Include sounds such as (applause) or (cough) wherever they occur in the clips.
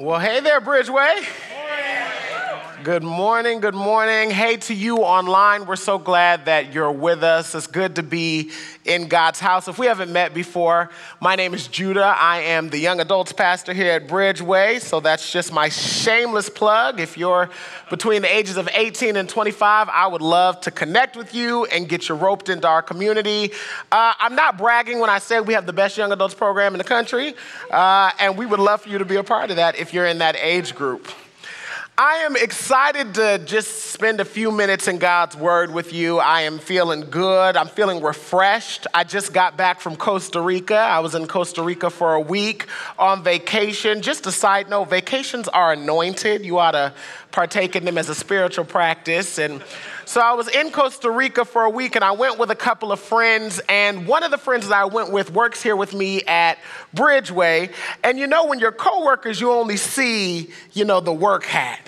Well, hey there, Bridgeway. Good morning, good morning. Hey to you online. We're so glad that you're with us. It's good to be in God's house. If we haven't met before, my name is Judah. I am the young adults pastor here at Bridgeway. So that's just my shameless plug. If you're between the ages of 18 and 25, I would love to connect with you and get you roped into our community. Uh, I'm not bragging when I say we have the best young adults program in the country, uh, and we would love for you to be a part of that if you're in that age group. I am excited to just spend a few minutes in God's Word with you. I am feeling good. I'm feeling refreshed. I just got back from Costa Rica. I was in Costa Rica for a week on vacation. Just a side note vacations are anointed. You ought to partake in them as a spiritual practice. And so I was in Costa Rica for a week and I went with a couple of friends. And one of the friends that I went with works here with me at Bridgeway. And you know, when you're coworkers, you only see, you know, the work hat.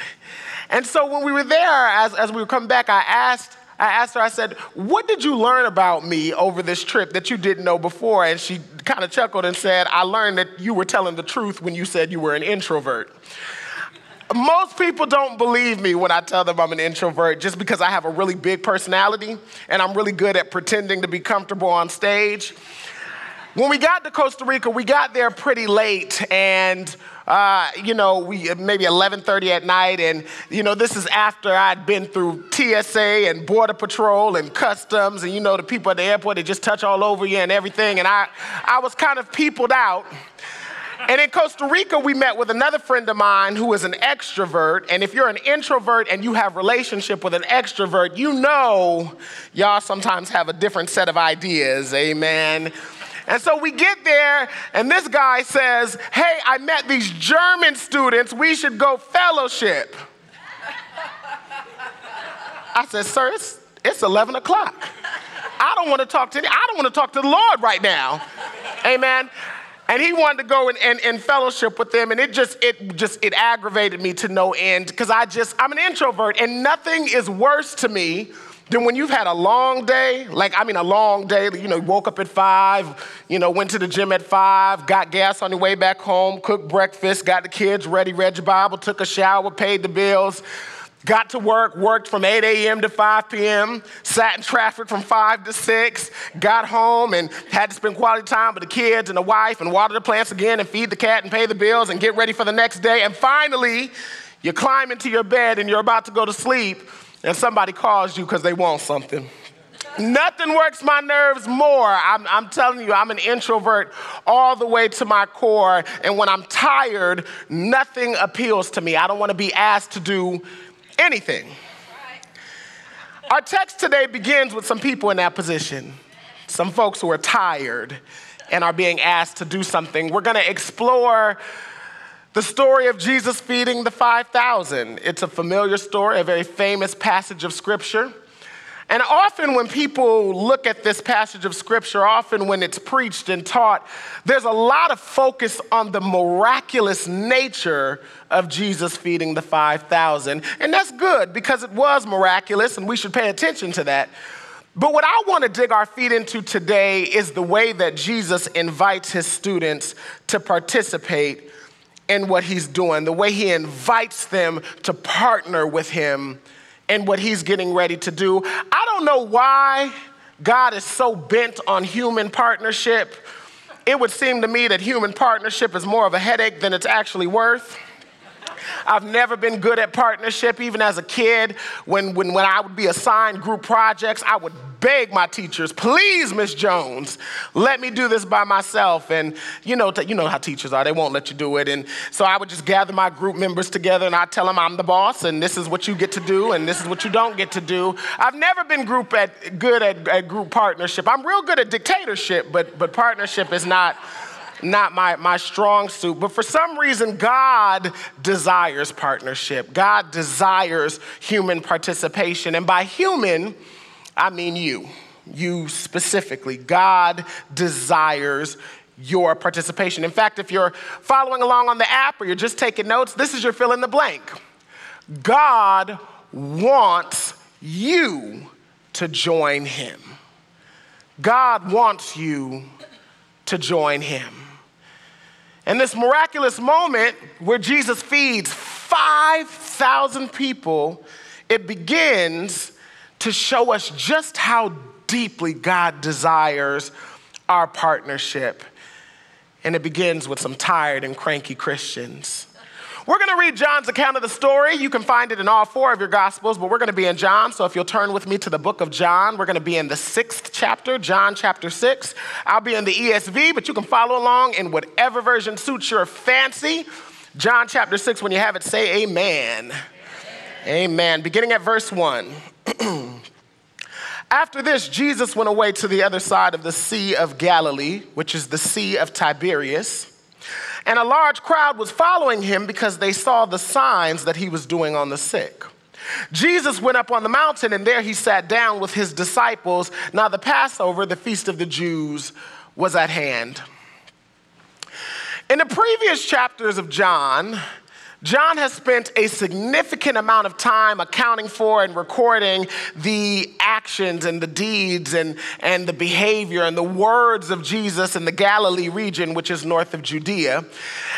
And so when we were there, as, as we were coming back, I asked, I asked her, I said, What did you learn about me over this trip that you didn't know before? And she kind of chuckled and said, I learned that you were telling the truth when you said you were an introvert. Most people don't believe me when I tell them I'm an introvert just because I have a really big personality and I'm really good at pretending to be comfortable on stage. When we got to Costa Rica, we got there pretty late and uh, you know, we maybe 11:30 at night, and you know, this is after I'd been through TSA and Border Patrol and Customs, and you know, the people at the airport they just touch all over you and everything, and I, I was kind of peopled out. And in Costa Rica, we met with another friend of mine who is an extrovert. And if you're an introvert and you have relationship with an extrovert, you know y'all sometimes have a different set of ideas. Amen. And so we get there, and this guy says, Hey, I met these German students. We should go fellowship. I said, Sir, it's, it's 11 o'clock. I don't want to talk to any, I don't want to talk to the Lord right now. Amen and he wanted to go and, and, and, fellowship with them and it just it just it aggravated me to no end because i just i'm an introvert and nothing is worse to me than when you've had a long day like i mean a long day you know woke up at five you know went to the gym at five got gas on the way back home cooked breakfast got the kids ready read your bible took a shower paid the bills Got to work, worked from 8 a.m. to 5 p.m., sat in traffic from 5 to 6, got home and had to spend quality time with the kids and the wife and water the plants again and feed the cat and pay the bills and get ready for the next day. And finally, you climb into your bed and you're about to go to sleep and somebody calls you because they want something. Nothing works my nerves more. I'm, I'm, telling you, I'm an introvert all the way to my core. And when I'm tired, nothing appeals to me. I don't want to be asked to do anything. Our text today begins with some people in that position, some folks who are tired and are being asked to do something. We're going to explore the story of Jesus feeding the 5,000. It's a familiar story, a very famous passage of scripture. And often, when people look at this passage of scripture, often when it's preached and taught, there's a lot of focus on the miraculous nature of Jesus feeding the 5,000. And that's good because it was miraculous and we should pay attention to that. But what I want to dig our feet into today is the way that Jesus invites his students to participate in what he's doing, the way he invites them to partner with him and what he's getting ready to do. I don't know why God is so bent on human partnership. It would seem to me that human partnership is more of a headache than it's actually worth. I've never been good at partnership, even as a kid. When, when, when I would be assigned group projects, I would beg my teachers, please, Miss Jones, let me do this by myself. And you know, you know how teachers are, they won't let you do it. And so I would just gather my group members together and I'd tell them I'm the boss and this is what you get to do and this is what you don't get to do. I've never been group at, good at, at group partnership. I'm real good at dictatorship, but, but partnership is not not my, my strong suit. But for some reason, God desires partnership. God desires human participation. And by human, I mean you. You specifically. God desires your participation. In fact, if you're following along on the app or you're just taking notes, this is your fill in the blank. God wants you to join him. God wants you to join him. And this miraculous moment where Jesus feeds 5,000 people, it begins to show us just how deeply God desires our partnership. And it begins with some tired and cranky Christians. We're going to read John's account of the story. You can find it in all four of your Gospels, but we're going to be in John. So if you'll turn with me to the book of John, we're going to be in the sixth chapter, John chapter six. I'll be in the ESV, but you can follow along in whatever version suits your fancy. John chapter six, when you have it, say amen. Amen. amen. Beginning at verse one. (clears throat) After this, Jesus went away to the other side of the Sea of Galilee, which is the Sea of Tiberias. And a large crowd was following him because they saw the signs that he was doing on the sick. Jesus went up on the mountain, and there he sat down with his disciples. Now, the Passover, the feast of the Jews, was at hand. In the previous chapters of John, John has spent a significant amount of time accounting for and recording the actions and the deeds and, and the behavior and the words of Jesus in the Galilee region, which is north of Judea.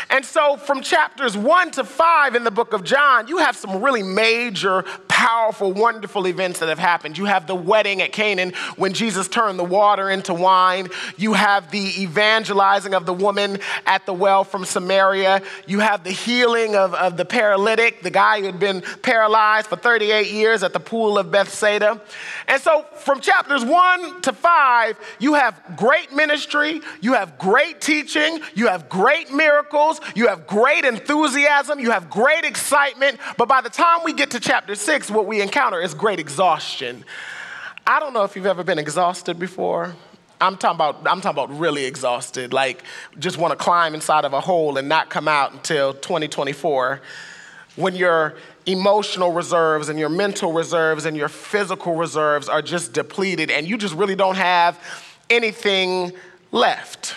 And so, from chapters one to five in the book of John, you have some really major, powerful, wonderful events that have happened. You have the wedding at Canaan when Jesus turned the water into wine. You have the evangelizing of the woman at the well from Samaria. You have the healing of of the paralytic, the guy who had been paralyzed for 38 years at the pool of Bethsaida. And so from chapters one to five, you have great ministry, you have great teaching, you have great miracles, you have great enthusiasm, you have great excitement. But by the time we get to chapter six, what we encounter is great exhaustion. I don't know if you've ever been exhausted before. I'm talking about I'm talking about really exhausted, like just want to climb inside of a hole and not come out until 2024. When your emotional reserves and your mental reserves and your physical reserves are just depleted and you just really don't have anything left.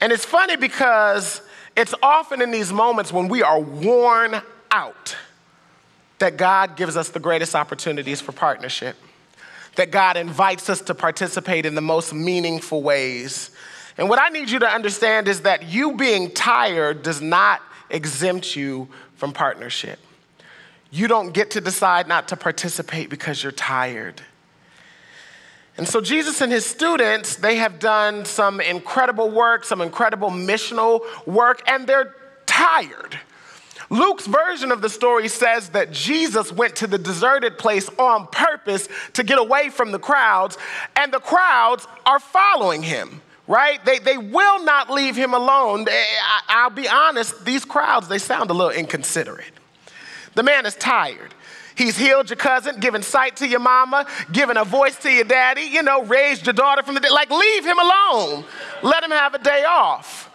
And it's funny because it's often in these moments when we are worn out that God gives us the greatest opportunities for partnership that God invites us to participate in the most meaningful ways. And what I need you to understand is that you being tired does not exempt you from partnership. You don't get to decide not to participate because you're tired. And so Jesus and his students, they have done some incredible work, some incredible missional work, and they're tired. Luke's version of the story says that Jesus went to the deserted place on purpose to get away from the crowds, and the crowds are following him right? They, they will not leave him alone. I, will be honest, these crowds, they sound a little inconsiderate. The man is tired. He's healed your cousin, given sight to your mama, given a voice to your daddy, you know, raised your daughter from the dead. Like, leave him alone. Let him have a day off.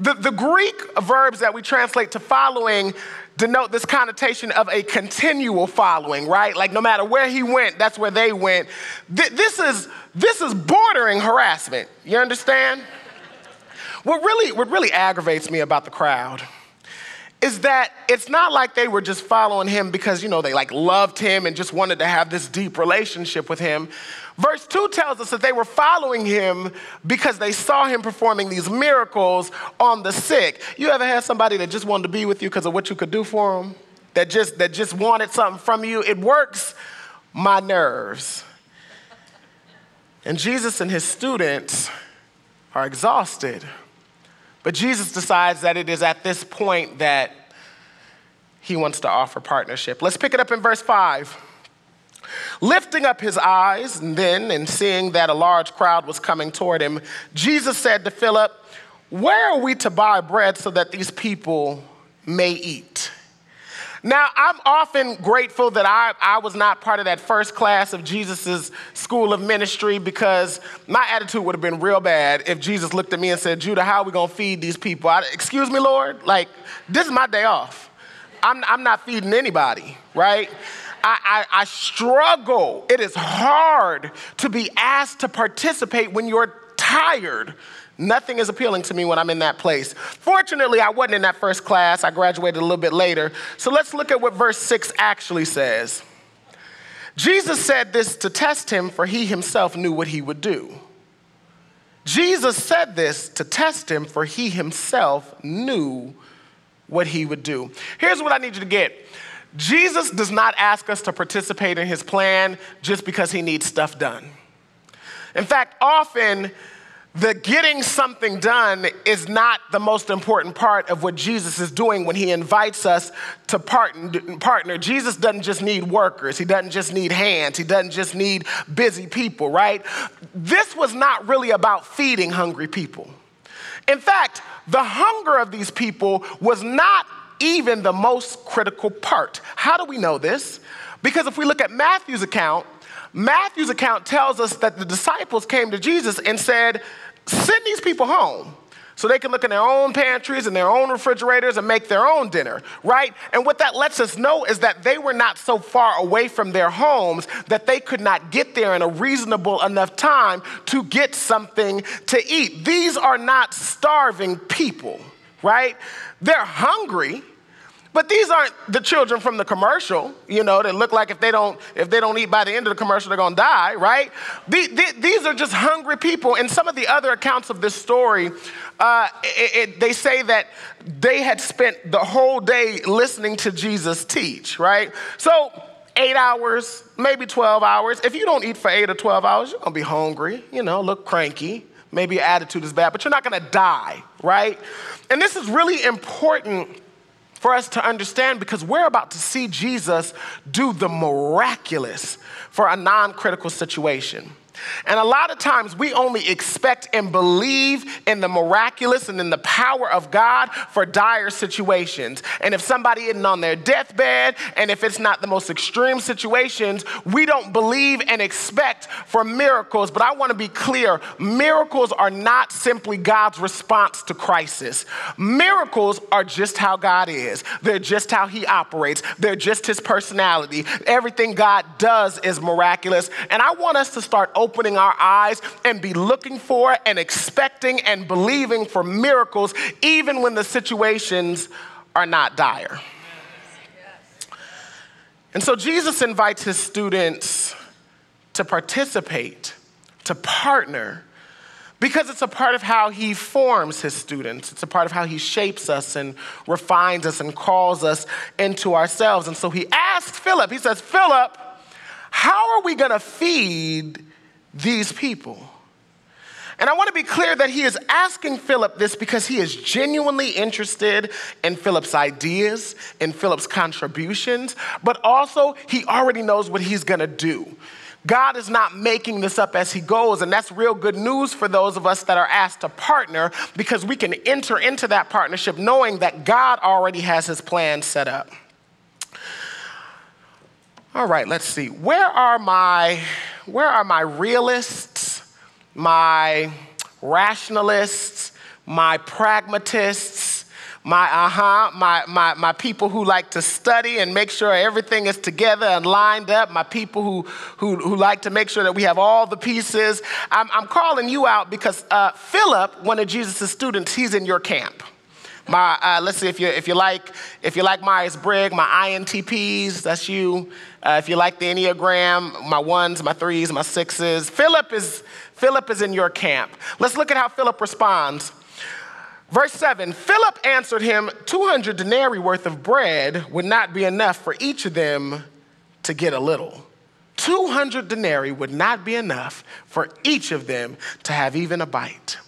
The, the Greek verbs that we translate to following denote this connotation of a continual following, right? Like no matter where he went, that's where they went. Th- this, is, this is bordering harassment. You understand? What really, what really aggravates me about the crowd is that it's not like they were just following him because, you know, they like loved him and just wanted to have this deep relationship with him. Verse 2 tells us that they were following him because they saw him performing these miracles on the sick. You ever had somebody that just wanted to be with you because of what you could do for them? That just, that just wanted something from you? It works my nerves. And Jesus and his students are exhausted. But Jesus decides that it is at this point that he wants to offer partnership. Let's pick it up in verse 5. Lifting up his eyes, and then, and seeing that a large crowd was coming toward him, Jesus said to Philip, Where are we to buy bread so that these people may eat? Now, I'm often grateful that I, I was not part of that first class of Jesus' school of ministry because my attitude would have been real bad if Jesus looked at me and said, Judah, how are we going to feed these people? I, Excuse me, Lord? Like, this is my day off. I'm, I'm not feeding anybody, right? I, I, I struggle. It is hard to be asked to participate when you're tired Nothing is appealing to me when I'm in that place. Fortunately, I wasn't in that first class. I graduated a little bit later. So let's look at what verse 6 actually says. Jesus said this to test him, for he himself knew what he would do. Jesus said this to test him, for he himself knew what he would do. Here's what I need you to get Jesus does not ask us to participate in his plan just because he needs stuff done. In fact, often, the getting something done is not the most important part of what Jesus is doing when he invites us to partner. Jesus doesn't just need workers, he doesn't just need hands, he doesn't just need busy people, right? This was not really about feeding hungry people. In fact, the hunger of these people was not even the most critical part. How do we know this? Because if we look at Matthew's account, Matthew's account tells us that the disciples came to Jesus and said, Send these people home so they can look in their own pantries and their own refrigerators and make their own dinner, right? And what that lets us know is that they were not so far away from their homes that they could not get there in a reasonable enough time to get something to eat. These are not starving people, right? They're hungry but these aren't the children from the commercial, you know, that look like if they don't if they don't eat by the end of the commercial, they're gonna die, right? These are just hungry people. In some of the other accounts of this story, uh, it, it, they say that they had spent the whole day listening to Jesus teach, right? So eight hours, maybe 12 hours. If you don't eat for eight or 12 hours, you're gonna be hungry, you know, look cranky. Maybe your attitude is bad, but you're not gonna die, right? And this is really important for us to understand because we're about to see Jesus do the miraculous for a non critical situation. And a lot of times we only expect and believe in the miraculous and in the power of God for dire situations. And if somebody isn't on their deathbed, and if it's not the most extreme situations, we don't believe and expect for miracles. But I want to be clear miracles are not simply God's response to crisis. Miracles are just how God is, they're just how He operates, they're just His personality. Everything God does is miraculous. And I want us to start opening opening our eyes and be looking for and expecting and believing for miracles, even when the situations are not dire. And so Jesus invites his students to participate, to partner, because it's a part of how he forms his students. It's a part of how he shapes us and refines us and calls us into ourselves. And so he asks Philip, he says, Philip, how are we going to feed these people. And I want to be clear that he is asking Philip this because he is genuinely interested in Philip's ideas, in Philip's contributions, but also he already knows what he's going to do. God is not making this up as he goes, and that's real good news for those of us that are asked to partner because we can enter into that partnership knowing that God already has his plan set up. All right, let's see. Where are my where are my realists, my rationalists, my pragmatists, my uh-huh, my, my, my people who like to study and make sure everything is together and lined up, my people who, who, who like to make sure that we have all the pieces. I'm, I'm calling you out because uh, Philip, one of Jesus' students, he's in your camp. My, uh, let's see if you if you like if you like Myers Briggs, my INTPs, that's you. Uh, if you like the Enneagram, my ones, my threes, my sixes. Philip is Philip is in your camp. Let's look at how Philip responds. Verse 7 Philip answered him, 200 denarii worth of bread would not be enough for each of them to get a little. 200 denarii would not be enough for each of them to have even a bite.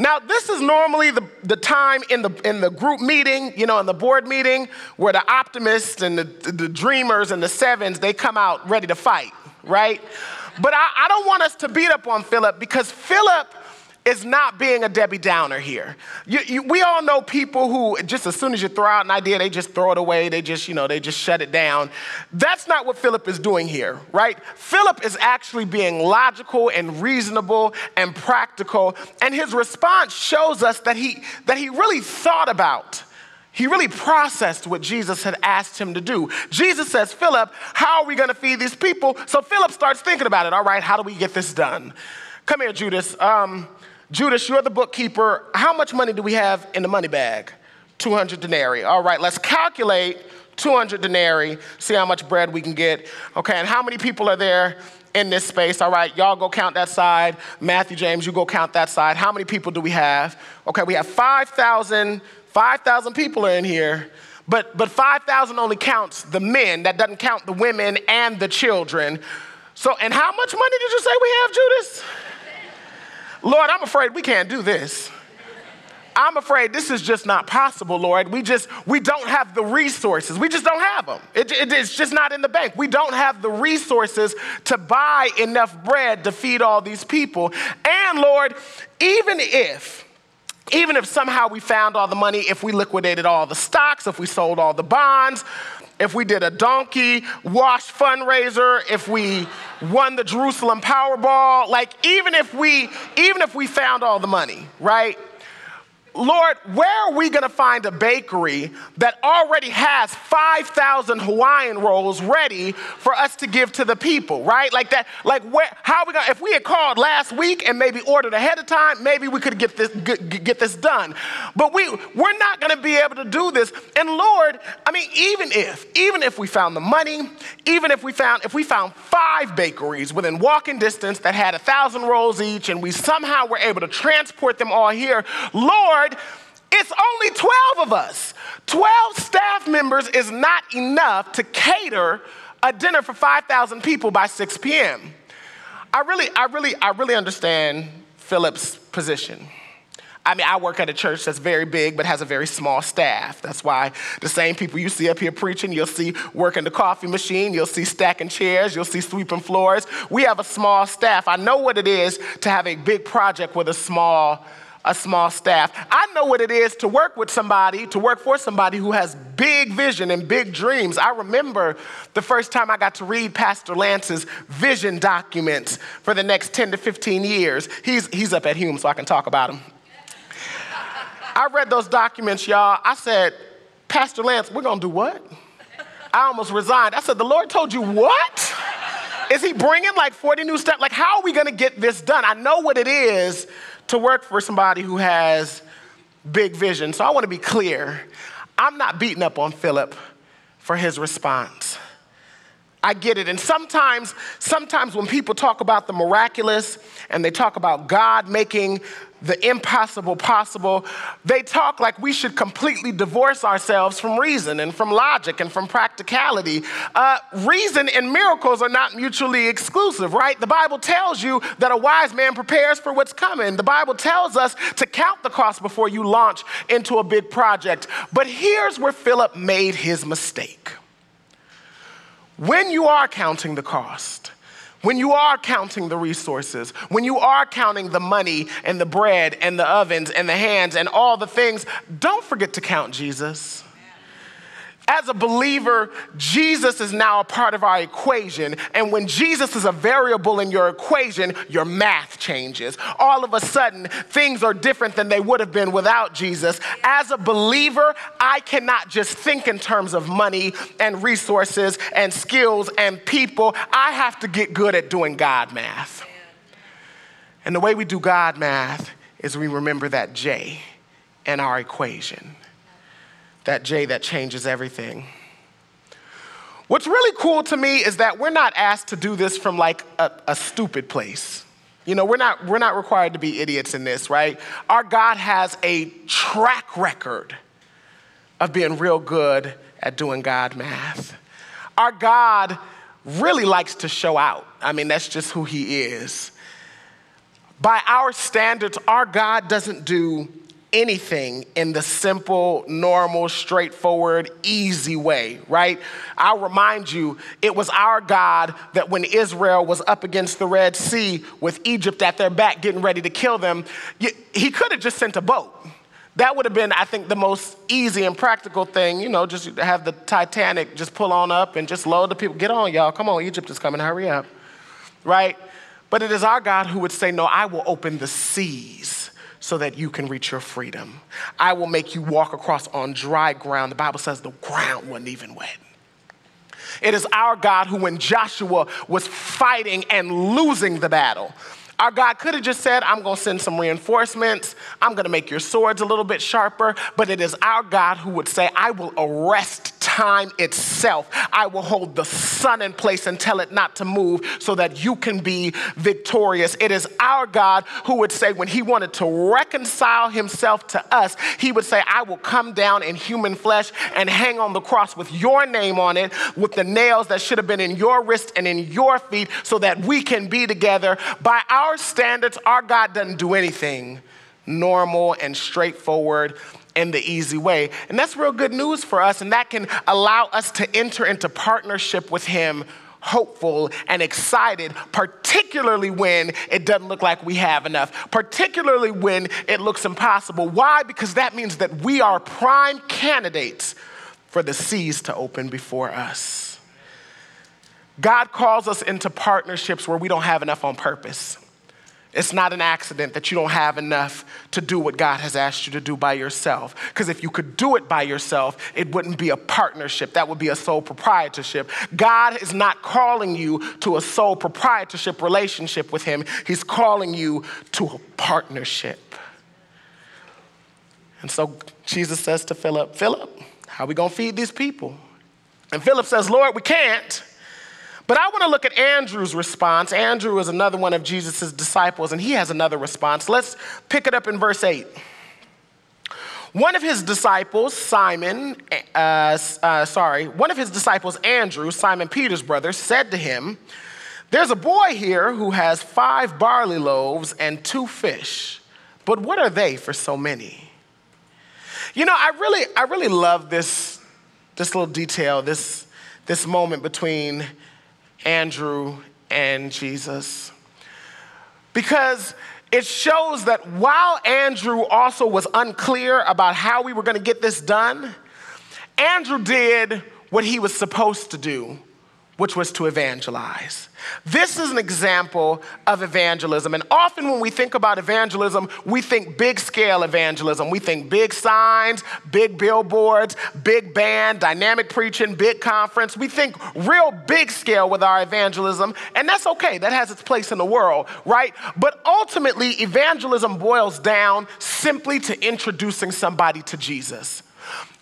Now, this is normally the, the time in the, in the group meeting, you know, in the board meeting, where the optimists and the, the dreamers and the sevens, they come out ready to fight, right? But I, I don't want us to beat up on Philip because Philip is not being a Debbie Downer here. You, you, we all know people who just as soon as you throw out an idea, they just throw it away. They just, you know, they just shut it down. That's not what Philip is doing here, right? Philip is actually being logical and reasonable and practical, and his response shows us that he that he really thought about. He really processed what Jesus had asked him to do. Jesus says, Philip, how are we going to feed these people? So Philip starts thinking about it. All right, how do we get this done? Come here, Judas. Um, Judas, you're the bookkeeper. How much money do we have in the money bag? 200 denarii. All right, let's calculate 200 denarii, see how much bread we can get. Okay, and how many people are there in this space. All right, y'all go count that side. Matthew, James, you go count that side. How many people do we have? Okay, we have 5,000 5,000 people are in here. But, but 5,000 only counts the men. That doesn't count the women and the children. So, and how much money did you say we have, Judas? Lord, I'm afraid we can't do this. I'm afraid this is just not possible, Lord. We just, we don't have the resources. We just don't have them. It, it, it's just not in the bank. We don't have the resources to buy enough bread to feed all these people. And Lord, even if, even if somehow we found all the money, if we liquidated all the stocks, if we sold all the bonds, if we did a donkey wash fundraiser, if we won the Jerusalem Powerball, like even if we even if we found all the money, right? Lord, where are we going to find a bakery that already has 5,000 Hawaiian rolls ready for us to give to the people, right? Like that, like where, how are we going to, if we had called last week and maybe ordered ahead of time, maybe we could get this, get, get this done. But we, we're not going to be able to do this. And Lord, I mean, even if, even if we found the money, even if we found, if we found five bakeries within walking distance that had a thousand rolls each and we somehow were able to transport them all here, Lord, It's only 12 of us. 12 staff members is not enough to cater a dinner for 5,000 people by 6 p.m. I really, I really, I really understand Philip's position. I mean, I work at a church that's very big but has a very small staff. That's why the same people you see up here preaching, you'll see working the coffee machine, you'll see stacking chairs, you'll see sweeping floors. We have a small staff. I know what it is to have a big project with a small a small staff. I know what it is to work with somebody, to work for somebody who has big vision and big dreams. I remember the first time I got to read Pastor Lance's vision documents for the next 10 to 15 years. He's, he's up at Hume, so I can talk about him. I read those documents, y'all. I said, Pastor Lance, we're gonna do what? I almost resigned. I said, The Lord told you what? Is he bringing like 40 new steps? Like, how are we gonna get this done? I know what it is to work for somebody who has big vision. So I want to be clear. I'm not beating up on Philip for his response. I get it. And sometimes, sometimes when people talk about the miraculous and they talk about God making the impossible possible, they talk like we should completely divorce ourselves from reason and from logic and from practicality. Uh, reason and miracles are not mutually exclusive, right? The Bible tells you that a wise man prepares for what's coming. The Bible tells us to count the cost before you launch into a big project. But here's where Philip made his mistake. When you are counting the cost, when you are counting the resources, when you are counting the money and the bread and the ovens and the hands and all the things, don't forget to count Jesus. As a believer, Jesus is now a part of our equation. And when Jesus is a variable in your equation, your math changes. All of a sudden, things are different than they would have been without Jesus. As a believer, I cannot just think in terms of money and resources and skills and people. I have to get good at doing God math. And the way we do God math is we remember that J in our equation that J that changes everything. What's really cool to me is that we're not asked to do this from like a, a, stupid place. You know, we're not, we're not required to be idiots in this, right? Our God has a track record of being real good at doing God math. Our God really likes to show out. I mean, that's just who He is. By our standards, our God doesn't do anything in the simple, normal, straightforward, easy way, right? I'll remind you, it was our God that when Israel was up against the Red Sea with Egypt at their back getting ready to kill them, he could have just sent a boat. That would have been, I think, the most easy and practical thing, you know, just have the Titanic just pull on up and just load the people. Get on, y'all. Come on, Egypt is coming. Hurry up. Right? But it is our God who would say, No, I will open the seas so that you can reach your freedom. I will make you walk across on dry ground. The Bible says the ground wasn't even wet. It is our God who, when Joshua was fighting and losing the battle, our God could have just said, I'm going to send some reinforcements. I'm going to make your swords a little bit sharper. But it is our God who would say, I will arrest time itself. I will hold the sun in place and tell it not to move so that you can be victorious. It is our God who would say, when he wanted to reconcile himself to us, he would say, I will come down in human flesh and hang on the cross with your name on it, with the nails that should have been in your wrist and in your feet, so that we can be together. By our standards, our God doesn't do anything normal and straightforward in the easy way. And that's real good news for us, and that can allow us to enter into partnership with Him hopeful and excited, particularly when it doesn't look like we have enough, particularly when it looks impossible. Why? Because that means that we are prime candidates for the seas to open before us. God calls us into partnerships where we don't have enough on purpose. It's not an accident that you don't have enough to do what God has asked you to do by yourself. Because if you could do it by yourself, it wouldn't be a partnership. That would be a sole proprietorship. God is not calling you to a sole proprietorship relationship with Him, He's calling you to a partnership. And so Jesus says to Philip, Philip, how are we going to feed these people? And Philip says, Lord, we can't. But I want to look at Andrew's response. Andrew is another one of Jesus' disciples, and he has another response. Let's pick it up in verse 8. One of his disciples, Simon, uh, uh, sorry, one of his disciples, Andrew, Simon Peter's brother, said to him, There's a boy here who has five barley loaves and two fish, but what are they for so many? You know, I really, I really love this, this little detail, this, this moment between Andrew and Jesus. Because it shows that while Andrew also was unclear about how we were going to get this done, Andrew did what he was supposed to do, which was to evangelize. This is an example of evangelism. And often when we think about evangelism, we think big scale evangelism. We think big signs, big billboards, big band, dynamic preaching, big conference. We think real big scale with our evangelism. And that's okay, that has its place in the world, right? But ultimately, evangelism boils down simply to introducing somebody to Jesus.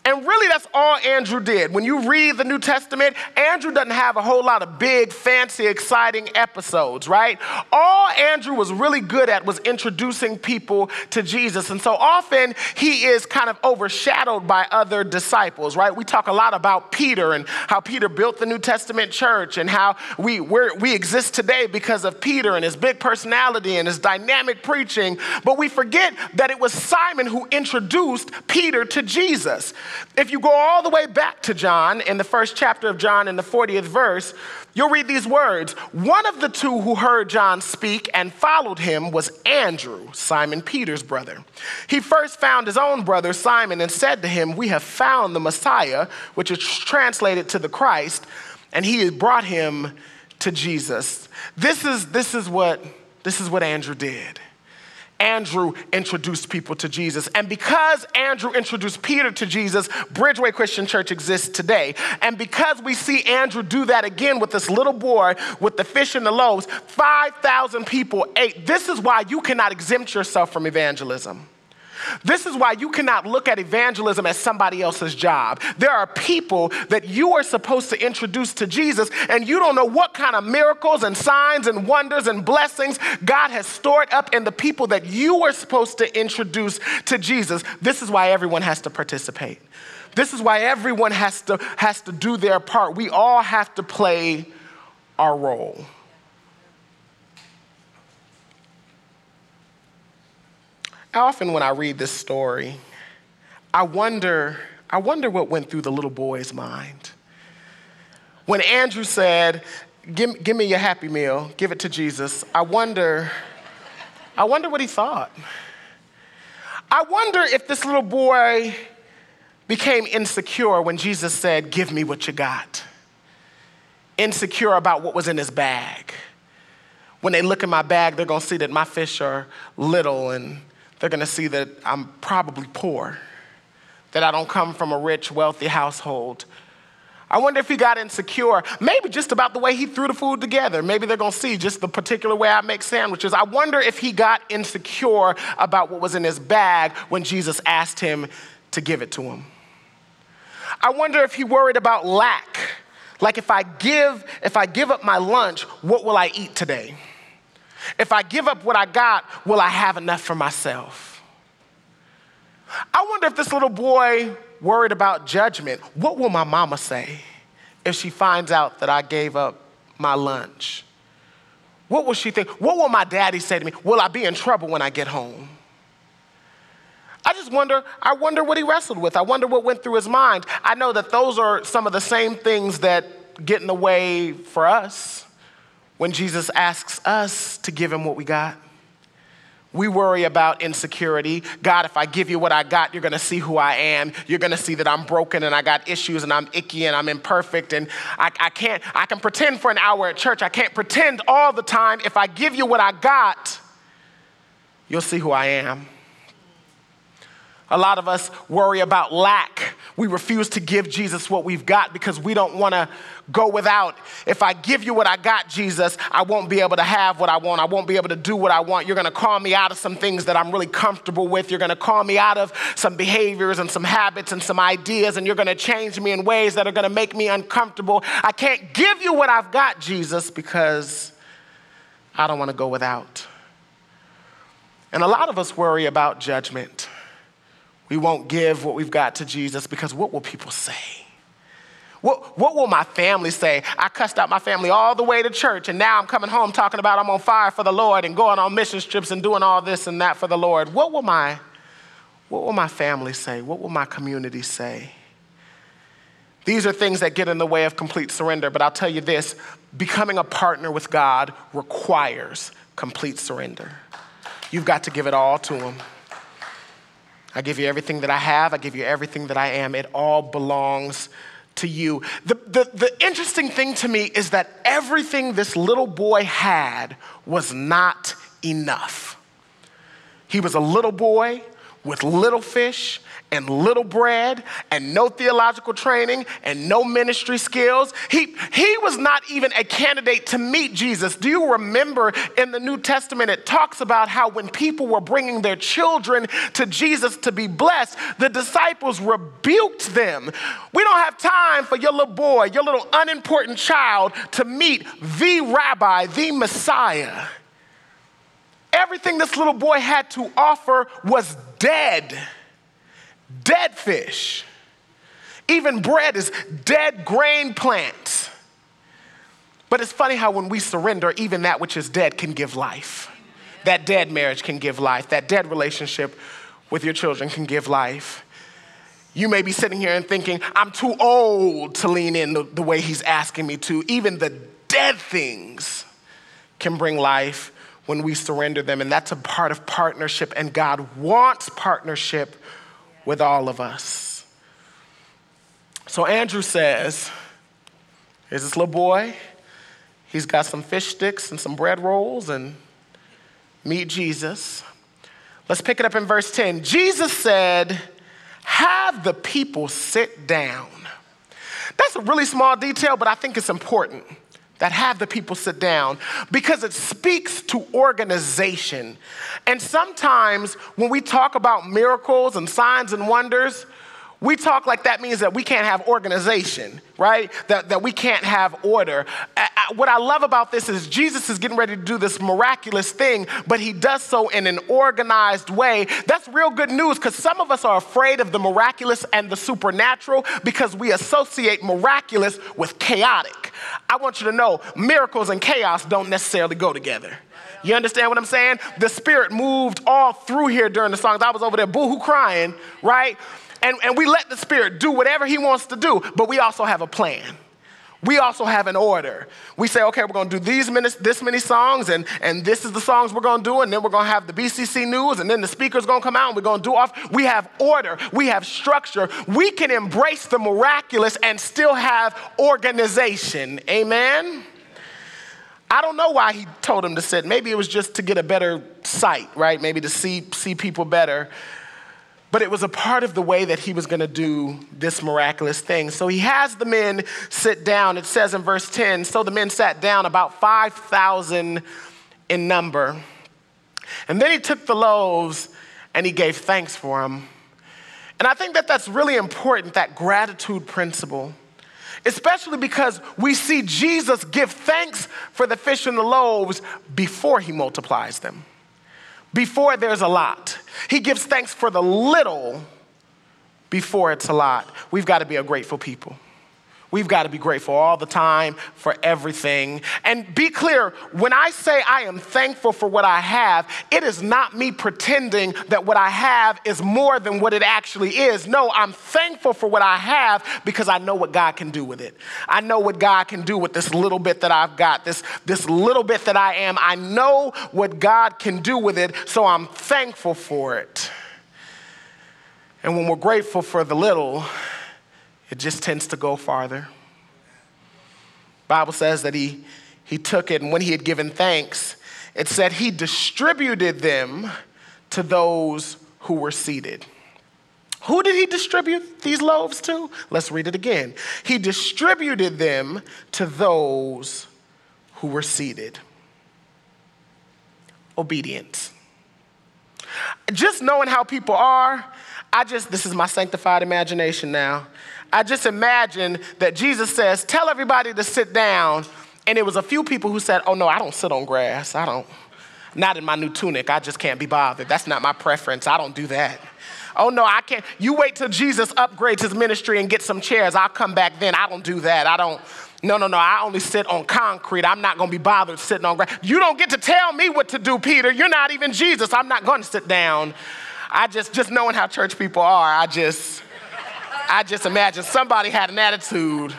And really, that's all Andrew did. When you read the New Testament, Andrew doesn't have a whole lot of big, fancy, exciting episodes, right? All Andrew was really good at was introducing people to Jesus. And so often he is kind of overshadowed by other disciples, right? We talk a lot about Peter and how Peter built the New Testament church and how we, we exist today because of Peter and his big personality and his dynamic preaching. But we forget that it was Simon who introduced Peter to Jesus. If you go all the way back to John, in the first chapter of John, in the 40th verse, you'll read these words One of the two who heard John speak and followed him was Andrew, Simon Peter's brother. He first found his own brother, Simon, and said to him, We have found the Messiah, which is translated to the Christ, and he brought him to Jesus. This is, this is, what, this is what Andrew did. Andrew introduced people to Jesus. And because Andrew introduced Peter to Jesus, Bridgeway Christian Church exists today. And because we see Andrew do that again with this little boy with the fish and the loaves, 5,000 people ate. This is why you cannot exempt yourself from evangelism. This is why you cannot look at evangelism as somebody else's job. There are people that you are supposed to introduce to Jesus, and you don't know what kind of miracles and signs and wonders and blessings God has stored up in the people that you are supposed to introduce to Jesus. This is why everyone has to participate. This is why everyone has to, has to do their part. We all have to play our role. Often when I read this story, I wonder, I wonder what went through the little boy's mind. When Andrew said, give, give me your happy meal, give it to Jesus, I wonder, I wonder what he thought. I wonder if this little boy became insecure when Jesus said, Give me what you got. Insecure about what was in his bag. When they look in my bag, they're gonna see that my fish are little and they're going to see that I'm probably poor, that I don't come from a rich, wealthy household. I wonder if he got insecure, maybe just about the way he threw the food together. Maybe they're gonna see just the particular way I make sandwiches. I wonder if he got insecure about what was in his bag when Jesus asked him to give it to him. I wonder if he worried about lack. Like if I give, if I give up my lunch, what will I eat today? If I give up what I got, will I have enough for myself? I wonder if this little boy worried about judgment. What will my mama say if she finds out that I gave up my lunch? What will she think? What will my daddy say to me? Will I be in trouble when I get home? I just wonder, I wonder what he wrestled with. I wonder what went through his mind. I know that those are some of the same things that get in the way for us when Jesus asks us to give him what we got. We worry about insecurity. God, if I give you what I got, you're gonna see who I am. You're gonna see that I'm broken and I got issues and I'm icky and I'm imperfect and I, I can't, I can pretend for an hour at church. I can't pretend all the time. If I give you what I got, you'll see who I am. A lot of us worry about lack. We refuse to give Jesus what we've got because we don't want to go without. If I give you what I got, Jesus, I won't be able to have what I want. I won't be able to do what I want. You're going to call me out of some things that I'm really comfortable with. You're going to call me out of some behaviors and some habits and some ideas, and you're going to change me in ways that are going to make me uncomfortable. I can't give you what I've got, Jesus, because I don't want to go without. And a lot of us worry about judgment. We won't give what we've got to Jesus because what will people say? What, what will my family say? I cussed out my family all the way to church, and now I'm coming home talking about I'm on fire for the Lord and going on mission trips and doing all this and that for the Lord. What will my, what will my family say? What will my community say? These are things that get in the way of complete surrender, but I'll tell you this becoming a partner with God requires complete surrender. You've got to give it all to Him. I give you everything that I have. I give you everything that I am. It all belongs to you. The, the, the interesting thing to me is that everything this little boy had was not enough. He was a little boy with little fish and little bread and no theological training and no ministry skills. He, he was not even a candidate to meet Jesus. Do you remember in the New Testament, it talks about how when people were bringing their children to Jesus to be blessed, the disciples rebuked them. We don't have time for your little boy, your little unimportant child to meet the rabbi, the Messiah. Everything this little boy had to offer was dead dead fish. Even bread is dead grain plants. But it's funny how when we surrender, even that which is dead can give life. That dead marriage can give life. That dead relationship with your children can give life. You may be sitting here and thinking, I'm too old to lean in the, the way he's asking me to. Even the dead things can bring life when we surrender them. And that's a part of partnership. And God wants partnership with all of us. So Andrew says, Here's this little boy. He's got some fish sticks and some bread rolls, and meet Jesus. Let's pick it up in verse 10. Jesus said, Have the people sit down. That's a really small detail, but I think it's important that have the people sit down because it speaks to organization. And sometimes when we talk about miracles and signs and wonders, we talk like that means that we can't have organization, right? That, that we can't have order. I, I, what I love about this is Jesus is getting ready to do this miraculous thing, but he does so in an organized way. That's real good news because some of us are afraid of the miraculous and the supernatural because we associate miraculous with chaotic. I want you to know miracles and chaos don't necessarily go together. You understand what I'm saying? The Spirit moved all through here during the songs. I was over there boo hoo crying, right? And, and we let the Spirit do whatever He wants to do, but we also have a plan. We also have an order. We say, okay, we're going to do these minutes, this many songs, and, and this is the songs we're going to do, and then we're going to have the BCC news, and then the speaker's going to come out, and we're going to do off. We have order. We have structure. We can embrace the miraculous and still have organization. Amen. I don't know why he told him to sit. Maybe it was just to get a better sight, right? Maybe to see, see people better. But it was a part of the way that he was going to do this miraculous thing. So he has the men sit down. It says in verse 10 so the men sat down, about 5,000 in number. And then he took the loaves and he gave thanks for them. And I think that that's really important, that gratitude principle, especially because we see Jesus give thanks for the fish and the loaves before he multiplies them, before there's a lot. He gives thanks for the little before it's a lot. We've got to be a grateful people. We've got to be grateful all the time for everything. And be clear when I say I am thankful for what I have, it is not me pretending that what I have is more than what it actually is. No, I'm thankful for what I have because I know what God can do with it. I know what God can do with this little bit that I've got, this, this little bit that I am. I know what God can do with it, so I'm thankful for it. And when we're grateful for the little, it just tends to go farther. Bible says that he, he took it, and when he had given thanks, it said he distributed them to those who were seated. Who did he distribute these loaves to? Let's read it again. He distributed them to those who were seated. Obedience. Just knowing how people are, I just, this is my sanctified imagination now. I just imagine that Jesus says, Tell everybody to sit down. And it was a few people who said, Oh, no, I don't sit on grass. I don't. Not in my new tunic. I just can't be bothered. That's not my preference. I don't do that. Oh, no, I can't. You wait till Jesus upgrades his ministry and gets some chairs. I'll come back then. I don't do that. I don't. No, no, no. I only sit on concrete. I'm not going to be bothered sitting on grass. You don't get to tell me what to do, Peter. You're not even Jesus. I'm not going to sit down. I just, just knowing how church people are, I just, I just imagine somebody had an attitude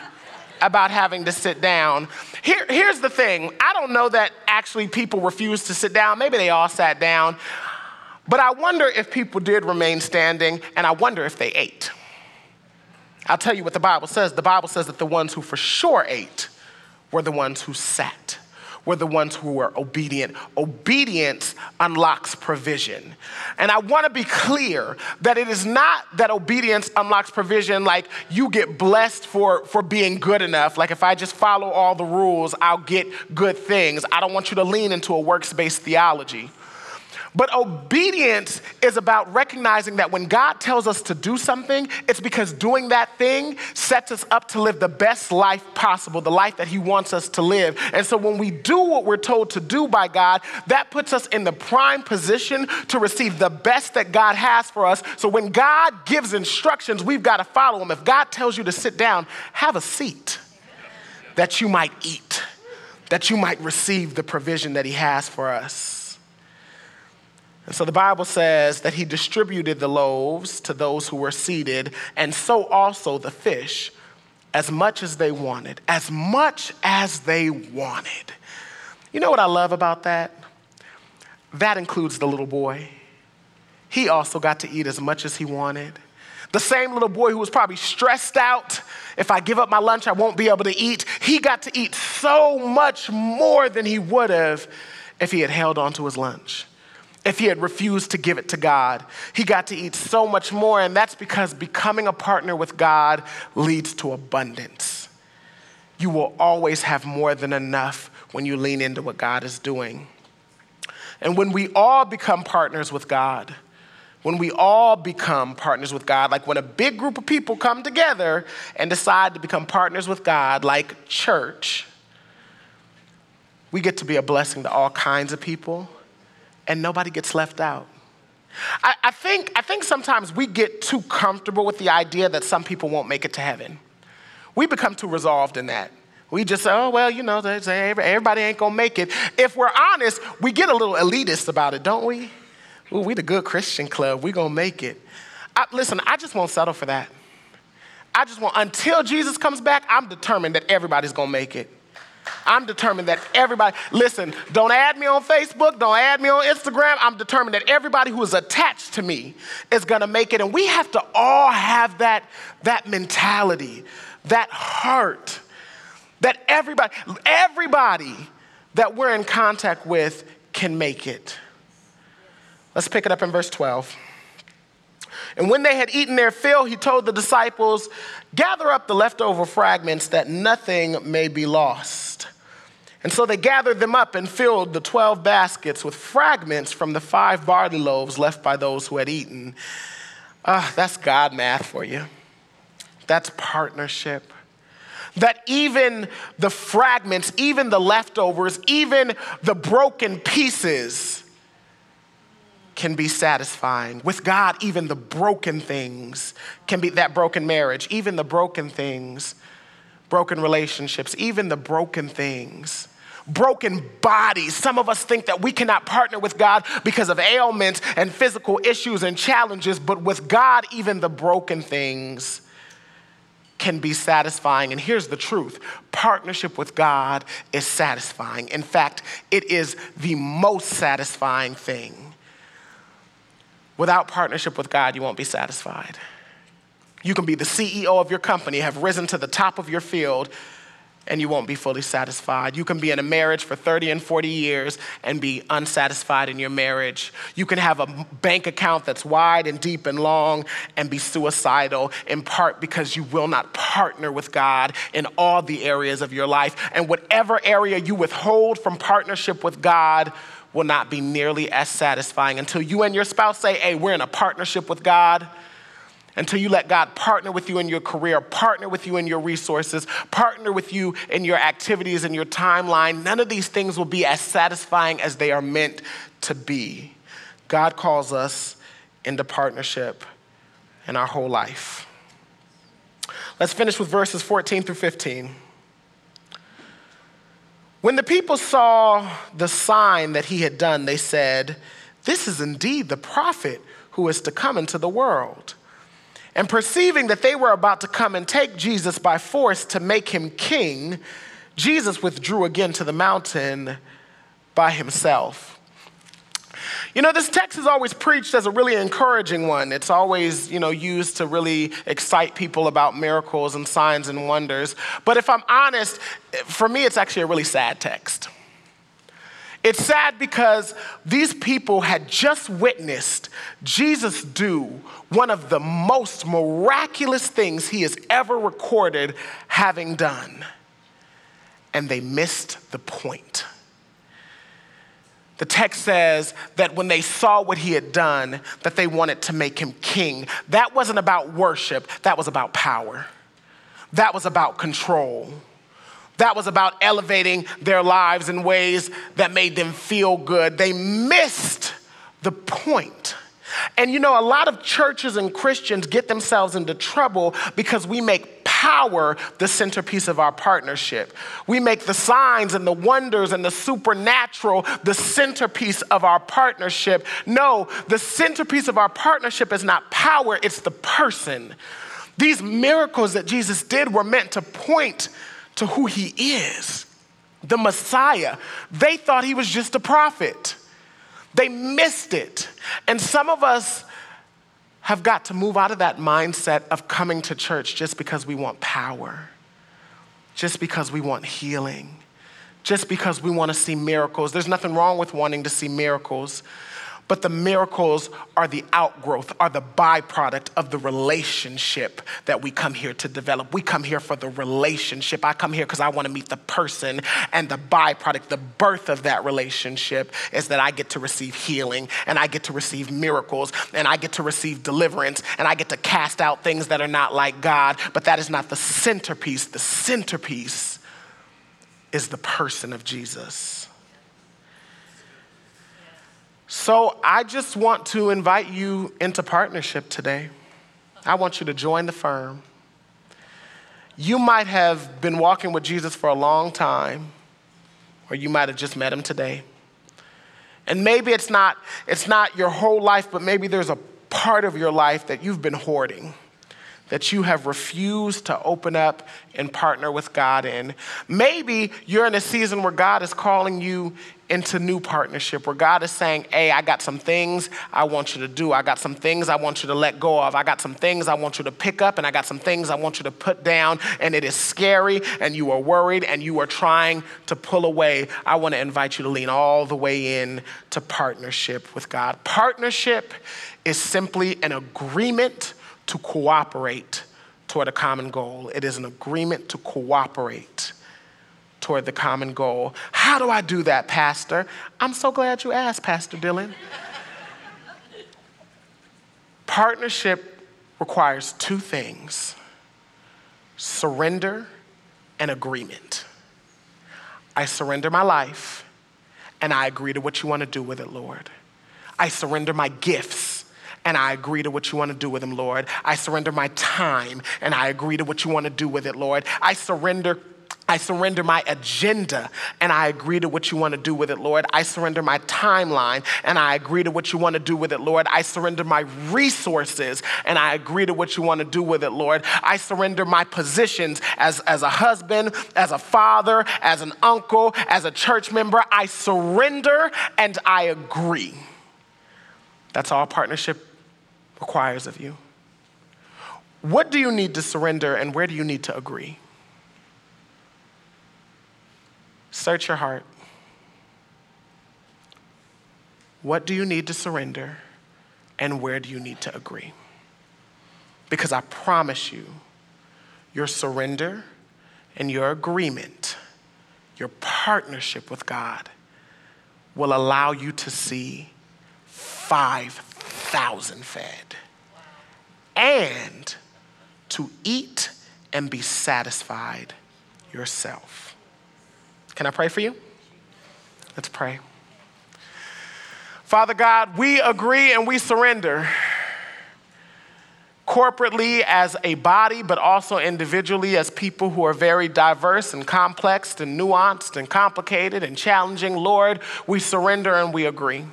about having to sit down. Here, here's the thing I don't know that actually people refused to sit down. Maybe they all sat down. But I wonder if people did remain standing, and I wonder if they ate. I'll tell you what the Bible says. The Bible says that the ones who for sure ate were the ones who sat were the ones who were obedient. Obedience unlocks provision. And I want to be clear that it is not that obedience unlocks provision like you get blessed for, for being good enough. Like if I just follow all the rules, I'll get good things. I don't want you to lean into a works based theology. But obedience is about recognizing that when God tells us to do something, it's because doing that thing sets us up to live the best life possible, the life that He wants us to live. And so when we do what we're told to do by God, that puts us in the prime position to receive the best that God has for us. So when God gives instructions, we've got to follow them. If God tells you to sit down, have a seat that you might eat, that you might receive the provision that He has for us. And so the Bible says that he distributed the loaves to those who were seated, and so also the fish, as much as they wanted, as much as they wanted. You know what I love about that? That includes the little boy. He also got to eat as much as he wanted. The same little boy who was probably stressed out if I give up my lunch, I won't be able to eat. He got to eat so much more than he would have if he had held on to his lunch if he had refused to give it to God. He got to eat so much more, and that's because becoming a partner with God leads to abundance. You will always have more than enough when you lean into what God is doing. And when we all become partners with God, when we all become partners with God, like when a big group of people come together and decide to become partners with God, like church, we get to be a blessing to all kinds of people and nobody gets left out. I, I, think, I think sometimes we get too comfortable with the idea that some people won't make it to heaven. We become too resolved in that. We just say, oh, well, you know, everybody ain't gonna make it. If we're honest, we get a little elitist about it, don't we? Ooh, we the good Christian club, we gonna make it. I, listen, I just won't settle for that. I just want, until Jesus comes back, I'm determined that everybody's gonna make it. I'm determined that everybody, listen, don't add me on Facebook, don't add me on Instagram. I'm determined that everybody who is attached to me is gonna make it. And we have to all have that, that mentality, that heart, that everybody, everybody that we're in contact with can make it. Let's pick it up in verse 12. And when they had eaten their fill, he told the disciples, Gather up the leftover fragments that nothing may be lost. And so they gathered them up and filled the 12 baskets with fragments from the five barley loaves left by those who had eaten. Uh, that's God math for you. That's partnership. That even the fragments, even the leftovers, even the broken pieces can be satisfying. With God, even the broken things can be that broken marriage, even the broken things, broken relationships, even the broken things broken bodies. Some of us think that we cannot partner with God because of ailments and physical issues and challenges, but with God, even the broken things can be satisfying. And here's the truth partnership with God is satisfying. In fact, it is the most satisfying thing. Without partnership with God, you won't be satisfied. You can be the CEO of your company, have risen to the top of your field, and you won't be fully satisfied. You can be in a marriage for 30 and 40 years and be unsatisfied in your marriage. You can have a bank account that's wide and deep and long and be suicidal, in part because you will not partner with God in all the areas of your life. And whatever area you withhold from partnership with God, will not be nearly as satisfying until you and your spouse say, Hey, we're in a partnership with God until you let God partner with you in your career, partner with you in your resources, partner with you in your activities and your timeline, none of these things will be as satisfying as they are meant to be. God calls us into partnership in our whole life. Let's finish with verses 14 through 15. When the people saw the sign that he had done, they said, This is indeed the prophet who is to come into the world. And perceiving that they were about to come and take Jesus by force to make him king, Jesus withdrew again to the mountain by himself. You know, this text is always preached as a really encouraging one. It's always, you know, used to really excite people about miracles and signs and wonders. But if I'm honest, for me, it's actually a really sad text. It's sad because these people had just witnessed Jesus do one of the most miraculous things he has ever recorded having done. And they missed the point. The text says that when they saw what he had done, that they wanted to make him king. That wasn't about worship, that was about power. That was about control. That was about elevating their lives in ways that made them feel good. They missed the point. And you know, a lot of churches and Christians get themselves into trouble because we make power the centerpiece of our partnership. We make the signs and the wonders and the supernatural the centerpiece of our partnership. No, the centerpiece of our partnership is not power, it's the person. These miracles that Jesus did were meant to point to who he is, the Messiah. They thought he was just a prophet. They missed it. And some of us have got to move out of that mindset of coming to church just because we want power, just because we want healing, just because we want to see miracles. There's nothing wrong with wanting to see miracles but the miracles are the outgrowth, are the byproduct of the relationship that we come here to develop. We come here for the relationship. I come here because I want to meet the person, and the byproduct, the birth of that relationship is that I get to receive healing, and I get to receive miracles, and I get to receive deliverance, and I get to cast out things that are not like God. But that is not the centerpiece. The centerpiece is the person of Jesus. So I just want to invite you into partnership today. I want you to join the firm. You might have been walking with Jesus for a long time, or you might have just met him today. And maybe it's not, it's not your whole life, but maybe there's a part of your life that you've been hoarding that you have refused to open up and partner with God in. Maybe you're in a season where God is calling you into new partnership, where God is saying, Hey, I got some things I want you to do. I got some things I want you to let go of. I got some things I want you to pick up, and I got some things I want you to put down. And it is scary, and you are worried, and you are trying to pull away. I want to invite you to lean all the way in to partnership with God. Partnership is simply an agreement to cooperate toward a common goal. It is an agreement to cooperate toward the common goal. How do I do that, Pastor? I'm so glad you asked, Pastor Dylan. Partnership requires two things surrender and agreement. I surrender my life and I agree to what you want to do with it, Lord. I surrender my gifts and I agree to what you want to do with them, Lord. I surrender my time and I agree to what you want to do with it, Lord. I surrender I surrender my agenda and I agree to what you want to do with it, Lord. I surrender my timeline and I agree to what you want to do with it, Lord. I surrender my resources and I agree to what you want to do with it, Lord. I surrender my positions as, as a husband, as a father, as an uncle, as a church member. I surrender and I agree. That's all partnership requires of you. What do you need to surrender and where do you need to agree? Search your heart. What do you need to surrender and where do you need to agree? Because I promise you, your surrender and your agreement, your partnership with God, will allow you to see 5,000 fed and to eat and be satisfied yourself. Can I pray for you? Let's pray. Father God, we agree and we surrender corporately as a body, but also individually as people who are very diverse and complex and nuanced and complicated and challenging. Lord, we surrender and we agree.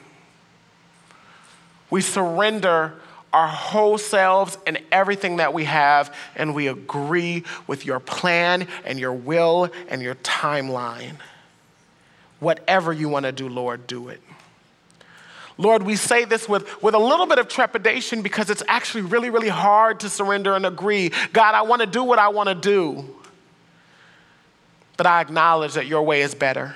We surrender our whole selves and everything that we have, and we agree with your plan and your will and your timeline. Whatever you want to do, Lord, do it. Lord, we say this with, with a little bit of trepidation because it's actually really, really hard to surrender and agree. God, I want to do what I want to do. But I acknowledge that your way is better.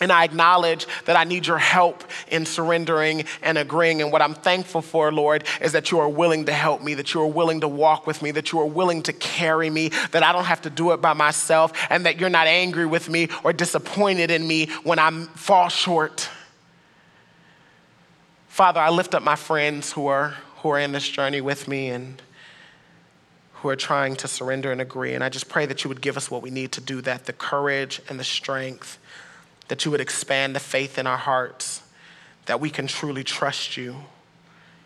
And I acknowledge that I need your help in surrendering and agreeing. And what I'm thankful for, Lord, is that you are willing to help me, that you are willing to walk with me, that you are willing to carry me, that I don't have to do it by myself, and that you're not angry with me or disappointed in me when I fall short. Father, I lift up my friends who are, who are in this journey with me and who are trying to surrender and agree. And I just pray that you would give us what we need to do that the courage and the strength that you would expand the faith in our hearts, that we can truly trust you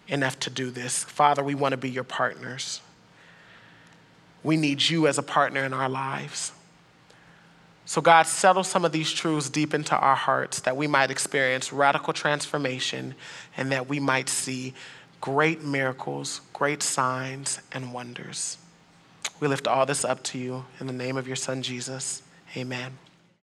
enough to do this. Father, we want to be your partners. We need you as a partner in our lives. So, God, settle some of these truths deep into our hearts that we might experience radical transformation and that we might see great miracles, great signs, and wonders. We lift all this up to you in the name of your Son, Jesus. Amen.